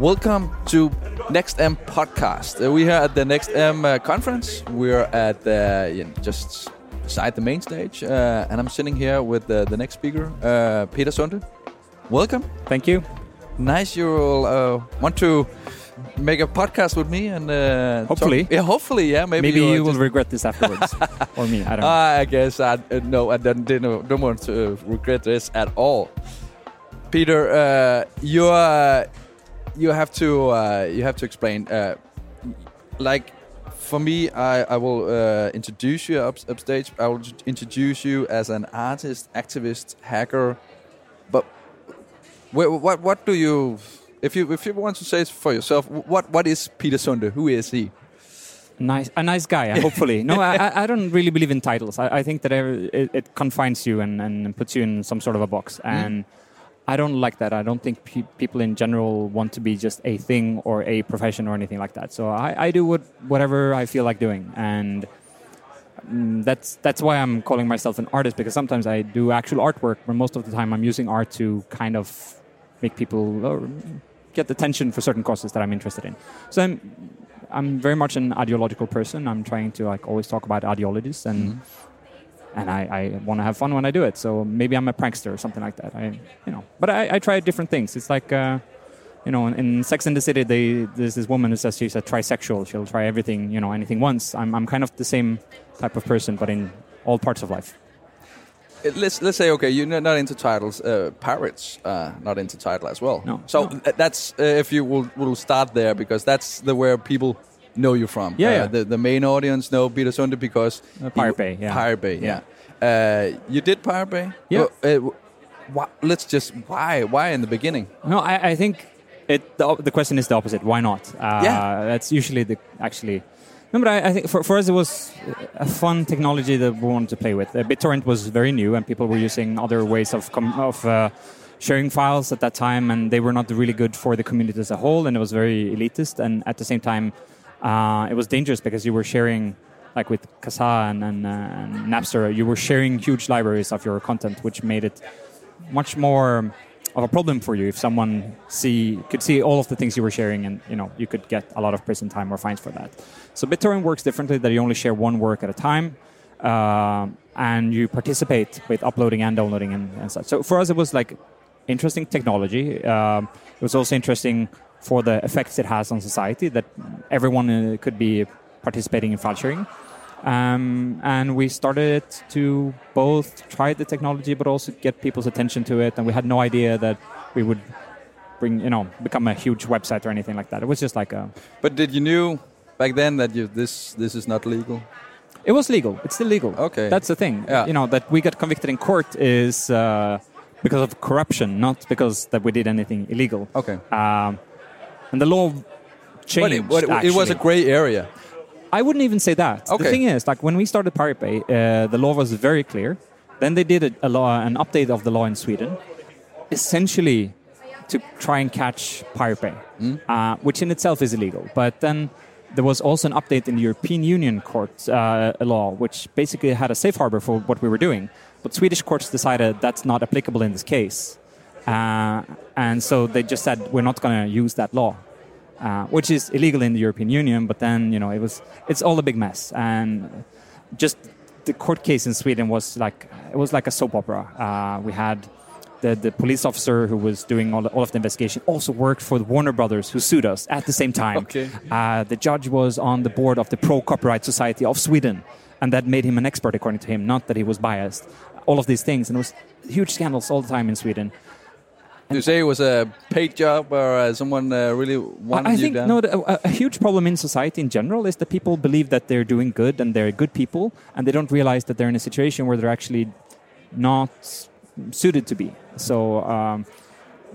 Welcome to Next M podcast. Uh, we're here at the Next M uh, conference. We're at the you know, just beside the main stage, uh, and I'm sitting here with the, the next speaker, uh, Peter Sunde. Welcome. Thank you. Nice you will uh, want to make a podcast with me and uh, Hopefully. talk- yeah, hopefully, yeah. Maybe, Maybe you'll just- regret this afterwards, or me. I don't know. I guess I uh, no, I don't, didn't, don't want to regret this at all. Peter, uh, you uh, you have to uh, you have to explain. Uh, like for me, I I will uh, introduce you up, upstage. I will introduce you as an artist, activist, hacker. But wh- what what do you? If you if you want to say it for yourself, what what is Peter Sunde? Who is he? nice, a nice guy. Hopefully, no, I, I- don't really believe in titles. I, I think that it, it confines you and, and puts you in some sort of a box, and I don't like that. I don't think pe- people in general want to be just a thing or a profession or anything like that. So I, I do what, whatever I feel like doing, and mm, that's that's why I'm calling myself an artist because sometimes I do actual artwork, but most of the time I'm using art to kind of make people get attention for certain causes that I'm interested in. So I'm I'm very much an ideological person. I'm trying to like always talk about ideologies and and I, I want to have fun when I do it. So maybe I'm a prankster or something like that. I you know, but I, I try different things. It's like. Uh, you know, in, in Sex and the City, they, there's this woman who says she's a trisexual. She'll try everything, you know, anything once. I'm, I'm kind of the same type of person, but in all parts of life. Uh, Let's let's say okay, you're not into titles. Uh, pirates are not into title as well. No. So No. that's uh, if you will will start there because that's the where people know you from. Yeah, Uh, yeah. The the main audience know Peter Sunde because Uh, Pirate Bay, yeah. Pirate Bay. Yeah. Uh, you did Pirate Bay. Yeah. Uh, uh, wh- let's just why why in the beginning? No, I, I think it. The, the question is the opposite. Why not? Uh, Yeah. That's usually the actually. No, but I, I think for, for us it was a fun technology that we wanted to play with. Uh, BitTorrent was very new, and people were using other ways of of uh, sharing files at that time, and they were not really good for the community as a whole, and it was very elitist. And at the same time, uh, it was dangerous because you were sharing. Like with Kazaa and, and, uh, and Napster, you were sharing huge libraries of your content, which made it much more of a problem for you if someone see could see all of the things you were sharing and you know you could get a lot of prison time or fines for that. So BitTorrent works differently that you only share one work at a time uh, and you participate with uploading and downloading and, and such. So for us it was like interesting technology. Um, it was also interesting for the effects it has on society that everyone uh, could be participating in file sharing um, and we started to both try the technology but also get people's attention to it and we had no idea that we would bring you know become a huge website or anything like that it was just like a But did you knew back then that you this this is not legal? it was legal it's still legal Okay. that's the thing Yeah. you know that we got convicted in court is uh, because of corruption not because that we did anything illegal Okay. um, and the law changed it, but it, it was a gray area. I wouldn't even say that. Okay. The thing is, like when we started Pirate Bay, uh, the law was very clear. Then they did a, a law, an update of the law in Sweden, essentially to try and catch Pirate Bay, uh, which in itself is illegal. But then there was also an update in the European Union court uh, law, which basically had a safe harbor for what we were doing. But Swedish courts decided that's not applicable in this case. Uh, and so they just said, we're not going to use that law. Uh, which is illegal in the European Union, but then you know it was it's all a big mess, and just the court case in Sweden was like it was like a soap opera. Uh, we had the the police officer who was doing all, all of the investigation also worked for the Warner Brothers, who sued us at the same time. Okay. Uh, the judge was on the board of the Pro Copyright Society of Sweden, and that made him an expert according to him, not that he was biased. All of these things, and it was huge scandals all the time in Sweden. You say it was a paid job or uh, someone uh, really wanted I, I you think down? no. The, a, a huge problem in society in general is that people believe that they're doing good and they're good people, and they don't realize that they're in a situation where they're actually not suited to be. So um,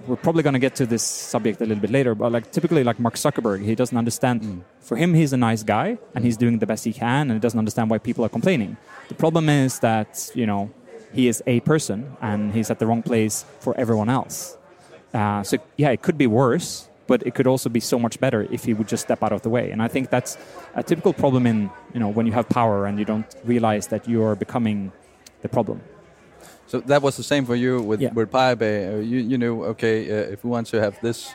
we're probably going to get to this subject a little bit later. But like typically, like Mark Zuckerberg, he doesn't understand. For him, he's a nice guy and he's doing the best he can, and he doesn't understand why people are complaining. The problem is that you know he is a person and he's at the wrong place for everyone else. Uh, so yeah, it could be worse, but it could also be so much better if he would just step out of the way. And I think that's a typical problem in you know when you have power and you don't realize that you are becoming the problem. So that was the same for you with Yeah. with Bay. Uh, you you knew okay uh, if we want to have this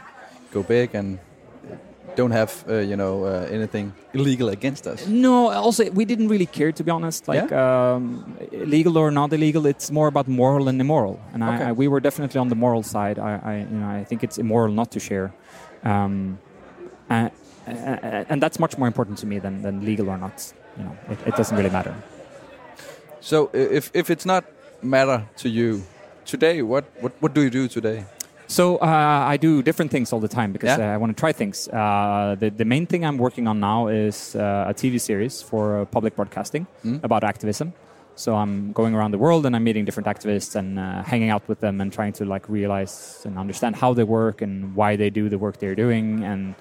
go big and don't have uh, you know uh, anything illegal against us. No, also we didn't really care to be honest. Like um, legal or not illegal, it's more about moral and immoral. And Okay. I, I, we were definitely on the moral side. I, I, you know, I think it's immoral not to share, um, uh, and that's much more important to me than, than legal or not. You know, it, it doesn't really matter. So if if it's not matter to you today, what what what do you do today? So uh, I do different things all the time because Yeah? I want to try things. Uh, the, the main thing I'm working on now is uh, a TV series for uh, public broadcasting Mm. about activism. So I'm going around the world and I'm meeting different activists and uh, hanging out with them and trying to like realize and understand how they work and why they do the work they're doing and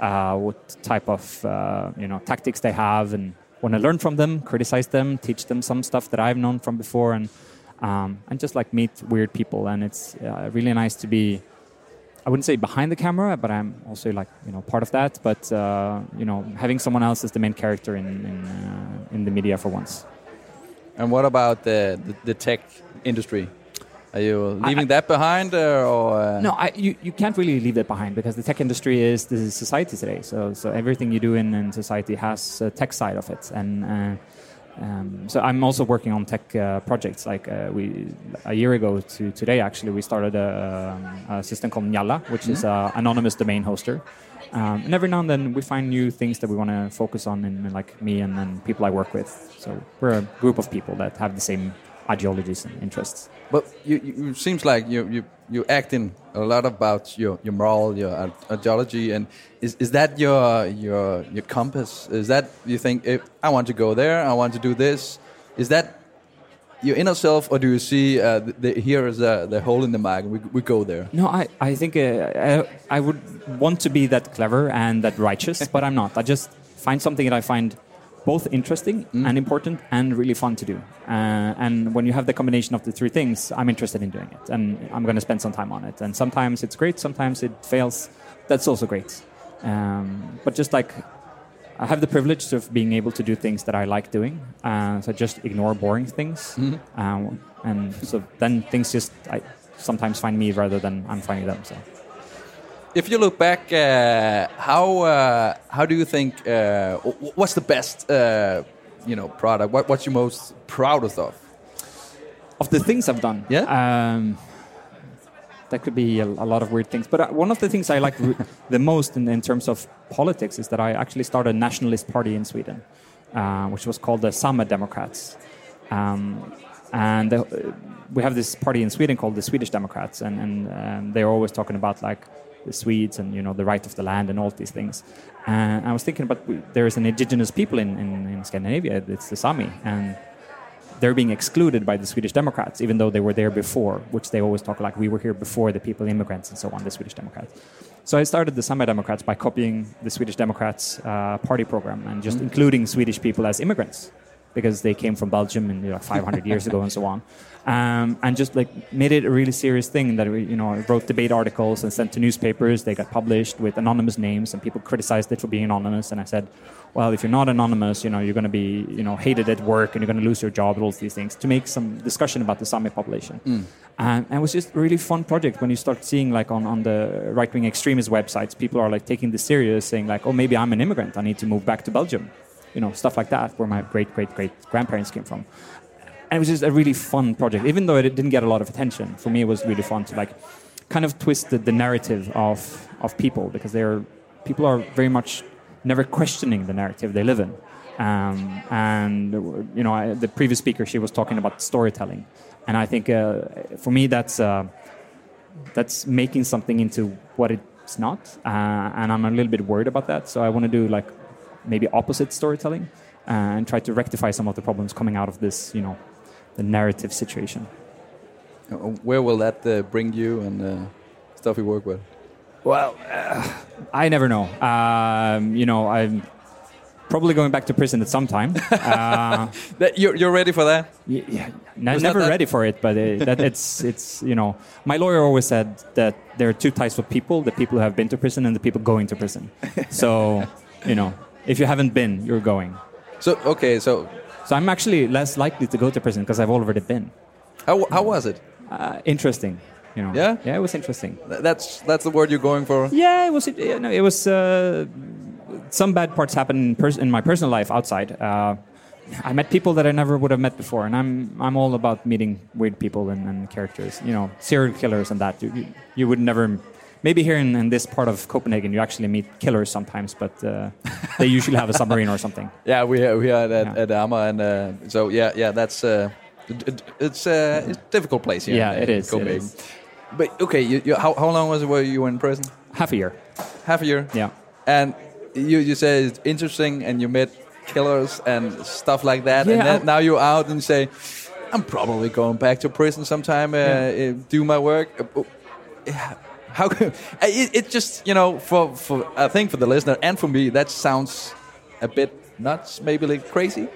uh, what type of uh, you know tactics they have and want to learn from them, criticize them, teach them some stuff that I've known from before and um, and just like meet weird people. And it's uh, really nice to be. I wouldn't say behind the camera, but I'm also like you know part of that. But uh, you know, having someone else as the main character in in, uh, in the media for once. And what about the the, the tech industry? Are you leaving that behind, uh, or uh, No, I, you, you can't really leave that behind because the tech industry is the society today. So so everything you do in, in society has a tech side of it, and uh, um, so I'm also working on tech uh, projects. Like uh, we a year ago to today, actually, we started a, um, a system called Njalla, which is an anonymous domain hoster. Um, and every now and then we find new things that we want to focus on, in, in like me and, and people I work with. So we're a group of people that have the same ideologies and interests. But you, you it seems like you you you acting a lot about your your moral, your ideology, and is is that your your your compass? Is that you think if I want to go there, I want to do this? Is that your inner self, or do you see uh, the, the, here is the the hole in the and we we go there? No, I, I think uh, I, I would want to be that clever and that righteous, but I'm not. I just find something that I find both interesting and important and really fun to do. Uh, and when you have the combination of the three things, I'm interested in doing it and I'm going to spend some time on it. And sometimes it's great, sometimes it fails. That's also great. Um, but just like I have the privilege of being able to do things that I like doing. Uh, so just ignore boring things. Um, and so then things just I sometimes find me rather than I'm finding them. So. If you look back, uh, how uh, how do you think? Uh, what's the best uh, you know product? What, what's you most proudest of? of the things I've done. Yeah? Um, that could be a, a lot of weird things. But uh, one of the things I like the most in, in terms of politics is that I actually started a nationalist party in Sweden, uh, which was called the Sama Democrats. Um, and uh, we have this party in Sweden called the Swedish Democrats, and, and um, they're always talking about like the Swedes and you know the right of the land and all these things. And I was thinking about there is an indigenous people in, in, in Scandinavia. It's the Sami, and they're being excluded by the Swedish Democrats, even though they were there before, which they always talk like we were here before the people, immigrants, and so on, the Swedish Democrats. So I started the Sami Democrats by copying the Swedish Democrats' uh, party program and just including Swedish people as immigrants because they came from Belgium and you know, 500 years ago and so on, um, and just like made it a really serious thing that we, you know wrote debate articles and sent to newspapers. They got published with anonymous names, and people criticized it for being anonymous. And I said, well, if you're not anonymous, you know you're going to be you know hated at work and you're going to lose your job and all these things. To make some discussion about the Sami population, and, and it was just a really fun project when you start seeing like on, on the right wing extremist websites, people are like taking this serious, saying like, oh maybe I'm an immigrant, I need to move back to Belgium you know, stuff like that, where my great great great grandparents came from. And it was just a really fun project, even though it didn't get a lot of attention. For me, it was really fun to like kind of twist the, the narrative of of people because they're people are very much never questioning the narrative they live in. Um, and you know, I, the previous speaker she was talking about storytelling, and I think uh, for me that's uh, that's making something into what it's not, uh, and I'm a little bit worried about that. So I want to do like maybe opposite storytelling and try to rectify some of the problems coming out of this, you know, the narrative situation. Uh, Where will that uh, bring you and uh, stuff you work with? Well, uh, I never know. Um, you know, I'm probably going back to prison at some time. Uh, That, you're, you're ready for that? yeah, yeah. Ne- Was that never that- ready for it, but uh that it's it's you know, my lawyer always said that there are two types of people: the people who have been to prison and the people going to prison. so, you know, if you haven't been, you're going. So okay, so So I'm actually less likely to go to prison because I've already been. How how was it? Uh, interesting. You know. Yeah? Yeah, it was interesting. Th- That's that's the word you're going for. Yeah, it was. It, no, it was. Uh, some bad parts happened in, pers- in my personal life outside. Uh, I met people that I never would have met before, and I'm I'm all about meeting weird people and, and characters. You know, serial killers and that. You, you, you would never. Maybe here in, in this part of Copenhagen, you actually meet killers sometimes, but uh, they usually have a submarine or something. Yeah, we are, we are at, Yeah. at Amma, and uh, so yeah, yeah, that's uh, it, it- it's uh, it's a difficult place here. Yeah, in, it in is, Copenhagen. is. But okay, you, you, how how long was it were you were in prison? Half a year. Half a year. Yeah. And you you say it's interesting, and you met killers and stuff like that, and then, now you're out and you say, I'm probably going back to prison sometime, uh, Yeah. uh, do my work. Uh, oh, yeah. How could it, it just you know for for I think for the listener and for me that sounds a bit nuts, maybe like crazy.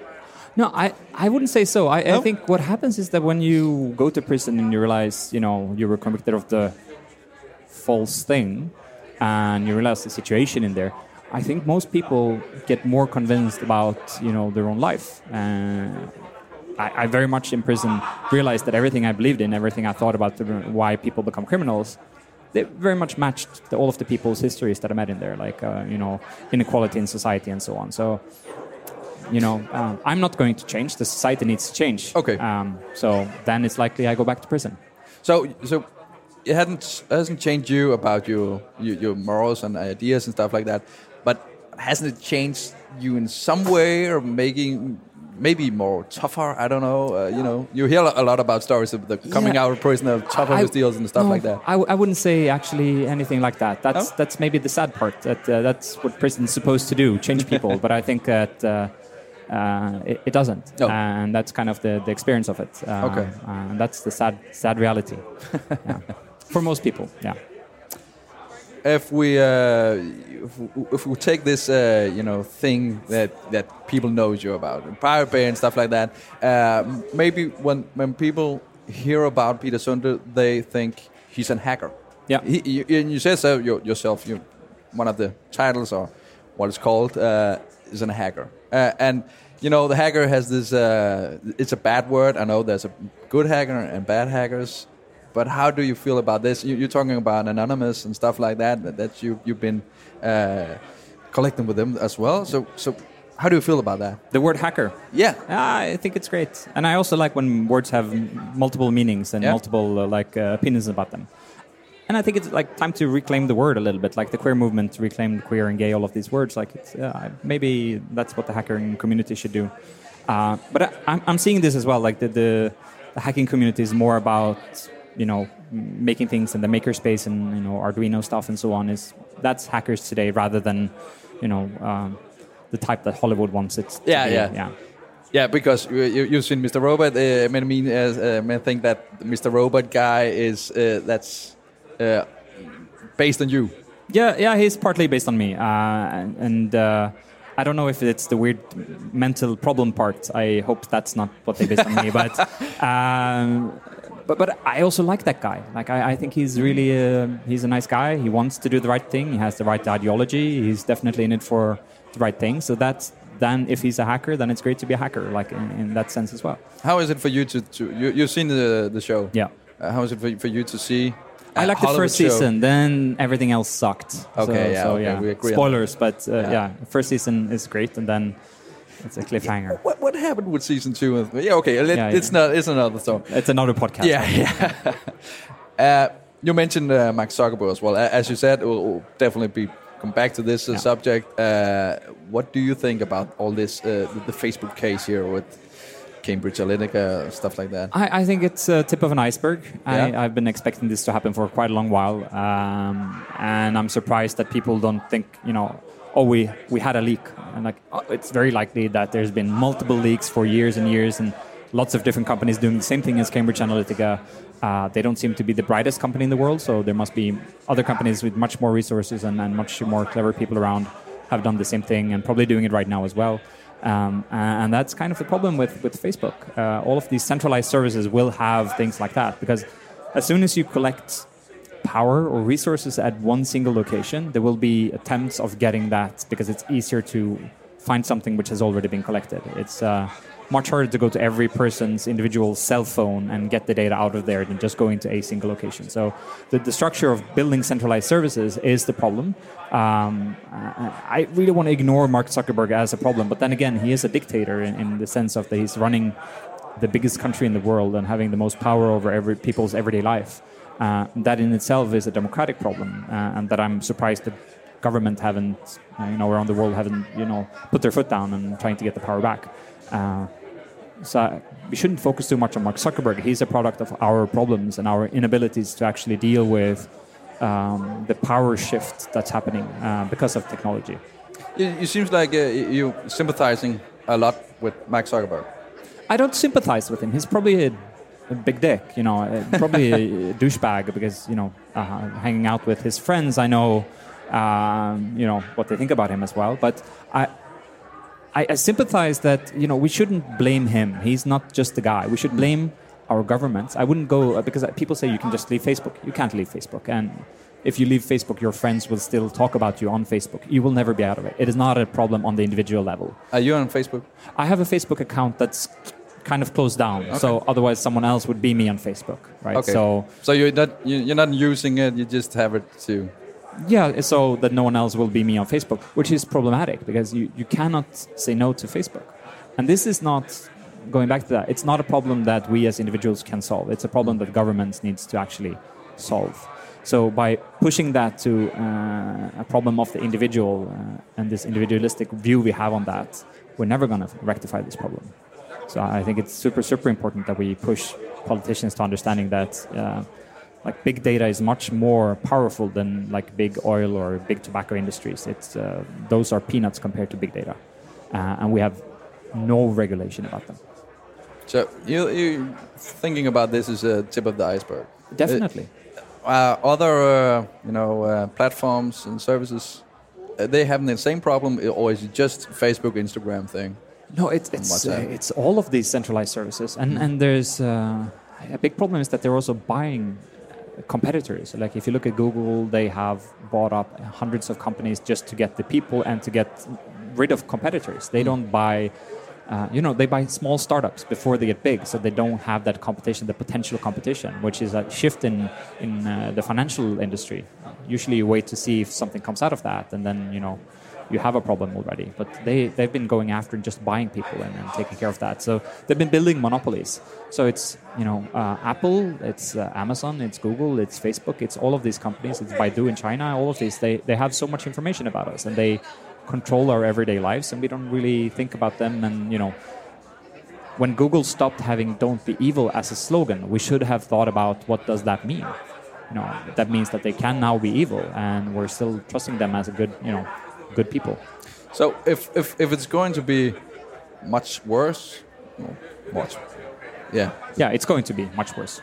No, I, I wouldn't say so. I, I think what happens is that when you go to prison and you realize, you know, you were convicted of the false thing and you realize the situation in there, I think most people get more convinced about, you know, their own life. Uh, I, I very much in prison realized that everything I believed in, everything I thought about the, why people become criminals, they very much matched the, all of the people's histories that I met in there, like, uh, you know, inequality in society and so on. So, you know, um, I'm not going to change. The society needs to change. Okay. Um, so then it's likely I go back to prison. So so it hadn't hasn't changed you about your, your your morals and ideas and stuff like that, but hasn't it changed you in some way or making maybe more tougher? I don't know. Uh, you know, you hear a lot about stories of the coming Yeah. out of prison of tougher I- deals and stuff no, like that. I, I wouldn't say actually anything like that. That's that's maybe the sad part. That uh, that's what prison's supposed to do, change people. but I think that uh, uh, it, it doesn't, No. and that's kind of the, the experience of it. Uh, Okay. uh, and that's the sad sad reality. yeah. For most people, yeah. If we uh, if, we- take this uh, you know thing that that people knows you about Pirate Bay and stuff like that, uh, maybe when when people hear about Peter Sunde, they think he's a hacker. Yeah. He, you, and you said so yourself. You one of the titles or what it's called uh, is a hacker, uh, and you know the hacker has this. Uh, it's a bad word. I know there's a good hacker and bad hackers. But how do you feel about this? You, you're talking about anonymous and stuff like that. That, that you you've been uh, collecting with them as well. So so how do you feel about that? The word hacker. Yeah. Ah, I think it's great, and I also like when words have multiple meanings and Yeah. multiple uh, like uh, opinions about them. And I think it's like time to reclaim the word a little bit, like the queer movement reclaimed queer and gay, all of these words. Like it's, uh, maybe that's what the hacking community should do. Uh, but I, I'm, I'm seeing this as well. Like the, the the hacking community is more about you know making things in the makerspace and you know Arduino stuff and so on. Is that's hackers today rather than you know um, the type that Hollywood wants it. Yeah, be. yeah. yeah. Yeah, because you, you, you've seen Mr. Robot. Uh, many mean uh, uh, may think that Mr. Robot guy is uh, that's uh, based on you. Yeah, yeah, he's partly based on me, uh, and, and uh, I don't know if it's the weird mental problem part. I hope that's not what they based on me, but, um, but but I also like that guy. Like I, I think he's really uh, he's a nice guy. He wants to do the right thing. He has the right ideology. He's definitely in it for the right thing. So that's then if he's a hacker, then it's great to be a hacker, like in, in that sense as well. How is it for you to, to you, you've seen the the show? Yeah. Uh, how is it for, for you to see? I a like the first show? season. Then everything else sucked. Okay, so, yeah, so, okay, yeah. we agree Spoilers, but uh, Yeah. yeah. first season is great, and then it's a cliffhanger. What what happened with season two? Yeah, okay, let- Yeah, it's yeah. not it's another story. It's another podcast. Yeah, yeah. uh, you mentioned uh, Mark Zuckerberg as well. As you said, we'll, we'll definitely be come back to this uh, Yeah. subject. Uh, what do you think about all this, uh, the, Facebook case here with Cambridge Analytica stuff like that? I, I think it's a tip of an iceberg. Yeah. I, I've been expecting this to happen for quite a long while, um, and I'm surprised that people don't think, you know, oh, we we had a leak, and like oh, it's very likely that there's been multiple leaks for years and years, and lots of different companies doing the same thing as Cambridge Analytica. Uh, they don't seem to be the brightest company in the world, so there must be other companies with much more resources and, and much more clever people around have done the same thing and probably doing it right now as well. Um, and that's kind of the problem with, with Facebook. Uh, all of these centralized services will have things like that because as soon as you collect power or resources at one single location, there will be attempts of getting that because it's easier to find something which has already been collected. It's uh, much harder to go to every person's individual cell phone and get the data out of there than just going to a single location. So the, the structure of building centralized services is the problem. Um, I really want to ignore Mark Zuckerberg as a problem, but then again, he is a dictator in, in the sense of that he's running the biggest country in the world and having the most power over every people's everyday life. Uh, that in itself is a democratic problem, uh, and that I'm surprised that government haven't, uh, you know, around the world haven't, you know, put their foot down and trying to get the power back. Uh, so we shouldn't focus too much on Mark Zuckerberg. He's a product of our problems and our inabilities to actually deal with um, the power shift that's happening uh, because of technology. It, it seems like uh, you sympathizing a lot with Mark Zuckerberg. I don't sympathize with him. He's probably a, a big dick, you know, uh, probably a, douchebag because you know, uh, hanging out with his friends, I know, um, you know, what they think about him as well. But I, I, I sympathize that you know we shouldn't blame him. He's not just the guy. We should blame our governments. I wouldn't go uh, because people say you can just leave Facebook. You can't leave Facebook, and if you leave Facebook, your friends will still talk about you on Facebook. You will never be out of it. It is not a problem on the individual level. Are you on Facebook? I have a Facebook account that's kind of closed down. Okay. So otherwise, someone else would be me on Facebook, right? Okay. So so you're not you're not using it. You just have it to. Yeah, so that no one else will be me on Facebook, which is problematic because you, you cannot say no to Facebook. And this is not going back to that. It's not a problem that we as individuals can solve. It's a problem that governments needs to actually solve. So by pushing that to uh, a problem of the individual uh, and this individualistic view we have on that, we're never going to rectify this problem. So I think it's super, super important that we push politicians to understanding that uh, like big data is much more powerful than like big oil or big tobacco industries. It's uh, those are peanuts compared to big data, uh, and we have no regulation about them. So you you thinking about this as a tip of the iceberg? Definitely. Uh, other uh, you know uh, platforms and services, they have the same problem, or is it just Facebook, Instagram thing? No, it's it's it's all of these centralized services, and mm. and there's a big problem is that they're also buying competitors. Like if you look at Google, they have bought up hundreds of companies just to get the people and to get rid of competitors. They mm. don't buy uh, you know, they buy small startups before they get big, so they don't have that competition, the potential competition, which is a shift in in uh, the financial industry. Usually, you wait to see if something comes out of that, and then you know you have a problem already. But they they've been going after and just buying people and, and taking care of that. So they've been building monopolies. So it's you know uh, Apple, it's uh, Amazon, it's Google, it's Facebook, it's all of these companies. It's Baidu in China. All of these they they have so much information about us, and they control our everyday lives and we don't really think about them and you know when google stopped having don't be evil as a slogan we should have thought about what does that mean you know that means that they can now be evil and we're still trusting them as a good you know good people so if if, if it's going to be much worse much yeah yeah it's going to be much worse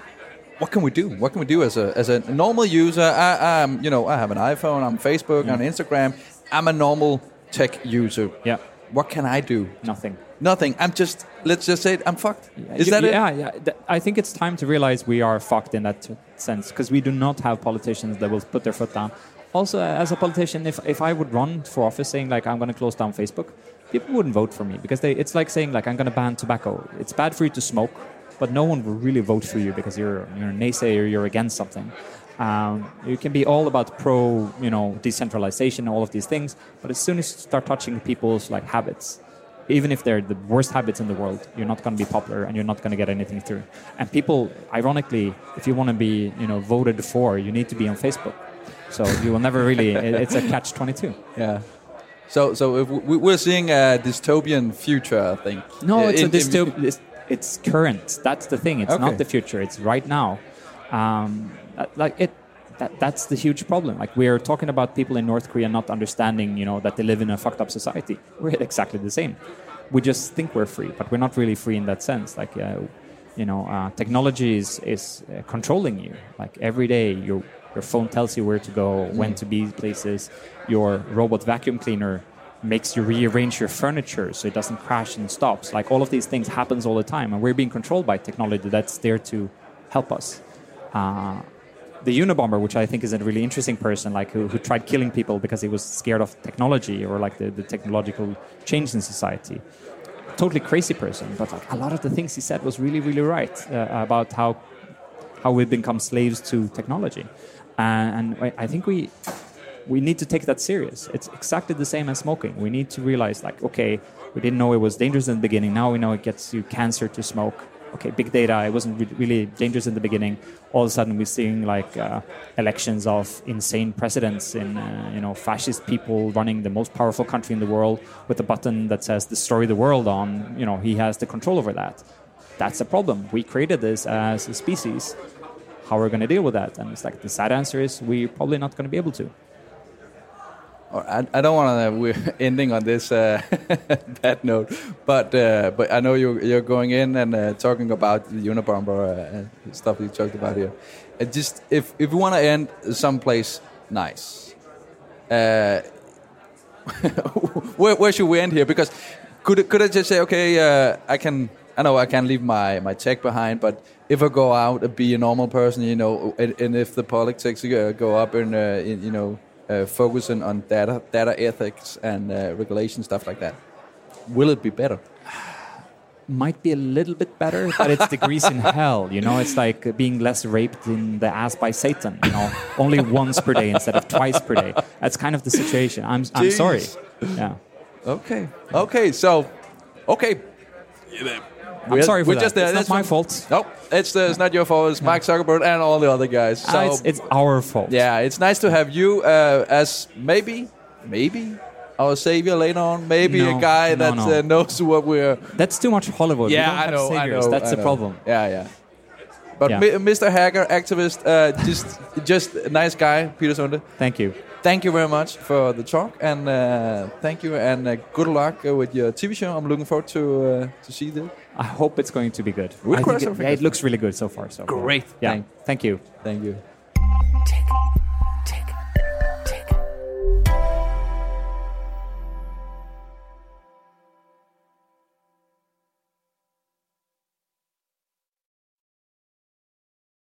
what can we do? What can we do as a as a normal user? I, I'm, you know, I have an iPhone, I'm Facebook, yeah. on Instagram. I'm a normal tech user. Yeah. What can I do? Nothing. Nothing. I'm just. Let's just say it, I'm fucked. Yeah, Is that yeah, it? Yeah, yeah. I think it's time to realize we are fucked in that sense because we do not have politicians that will put their foot down. Also, as a politician, if, if I would run for office saying like I'm going to close down Facebook, people wouldn't vote for me because they, it's like saying like I'm going to ban tobacco. It's bad for you to smoke, but no one will really vote for you because you're you're a naysayer, you're against something. Um, you can be all about pro, you know, decentralization, all of these things, but as soon as you start touching people's like habits, even if they're the worst habits in the world, you're not going to be popular and you're not going to get anything through. And people, ironically, if you want to be, you know, voted for, you need to be on Facebook. So you will never really. it's a catch twenty two. Yeah. So, so we're seeing a dystopian future, I think. No, it's in, a dystopian. It's, it's, current. That's the thing. It's okay. not the future. It's right now. Um, like it that, that's the huge problem. Like we're talking about people in North Korea not understanding, you know, that they live in a fucked up society. We're exactly the same. We just think we're free, but we're not really free in that sense. Like, uh, you know, uh, technology is is uh, controlling you. Like every day, your your phone tells you where to go, when to be places. Your robot vacuum cleaner makes you rearrange your furniture so it doesn't crash and stops. Like all of these things happens all the time, and we're being controlled by technology that's there to help us. Uh, the Unabomber, which I think is a really interesting person, like who, who tried killing people because he was scared of technology or like the, the technological change in society. Totally crazy person, but like a lot of the things he said was really, really right uh, about how how we've become slaves to technology, and I think we we need to take that serious. It's exactly the same as smoking. We need to realize, like, okay, we didn't know it was dangerous in the beginning. Now we know it gets you cancer to smoke okay, big data, it wasn't re- really dangerous in the beginning. All of a sudden, we're seeing like uh, elections of insane presidents in, uh, you know, fascist people running the most powerful country in the world with a button that says "destroy the world" on. You know, he has the control over that. That's a problem. We created this as a species. How are we going to deal with that? And it's like the sad answer is we're probably not going to be able to. I, don't want to. We're ending on this uh, bad note, but uh, but I know you're you're going in and uh, talking about the Unabomber uh, stuff you talked about here. It just if if we want to end someplace nice, uh, where where should we end here? Because could could I just say okay, uh, I can I know I can leave my my tech behind, but if I go out and be a normal person, you know, and, and if the politics go up in, in you know uh, focusing on data, data ethics and uh, regulation stuff like that. Will it be better? Might be a little bit better, but it's degrees in hell. You know, it's like being less raped in the ass by Satan. You know, only once per day instead of twice per day. That's kind of the situation. I'm, I'm sorry. Yeah. Okay. Okay. So, okay. I'm sorry for we're that. Just, uh, it's not my fault. Nope, it's, uh, it's not your fault. It's Mark Zuckerberg and all the other guys. Ah, so uh, it's, it's, our fault. Yeah, it's nice to have you uh, as maybe, maybe our savior later on. Maybe no, a guy no, that no. Uh, knows what we're. That's too much Hollywood. Yeah, I know, I know. That's I the problem. Yeah, yeah. But yeah. Mr. Hacker, activist, uh, just just a nice guy, Peter Sunde. Thank you. Thank you very much for the talk, and uh, thank you, and uh, good luck uh, with your TV show. I'm looking forward to uh, to see this. I hope it's going to be good. We it, yeah, it looks really good so far. So great. Yeah. Thank, thank you. Thank you.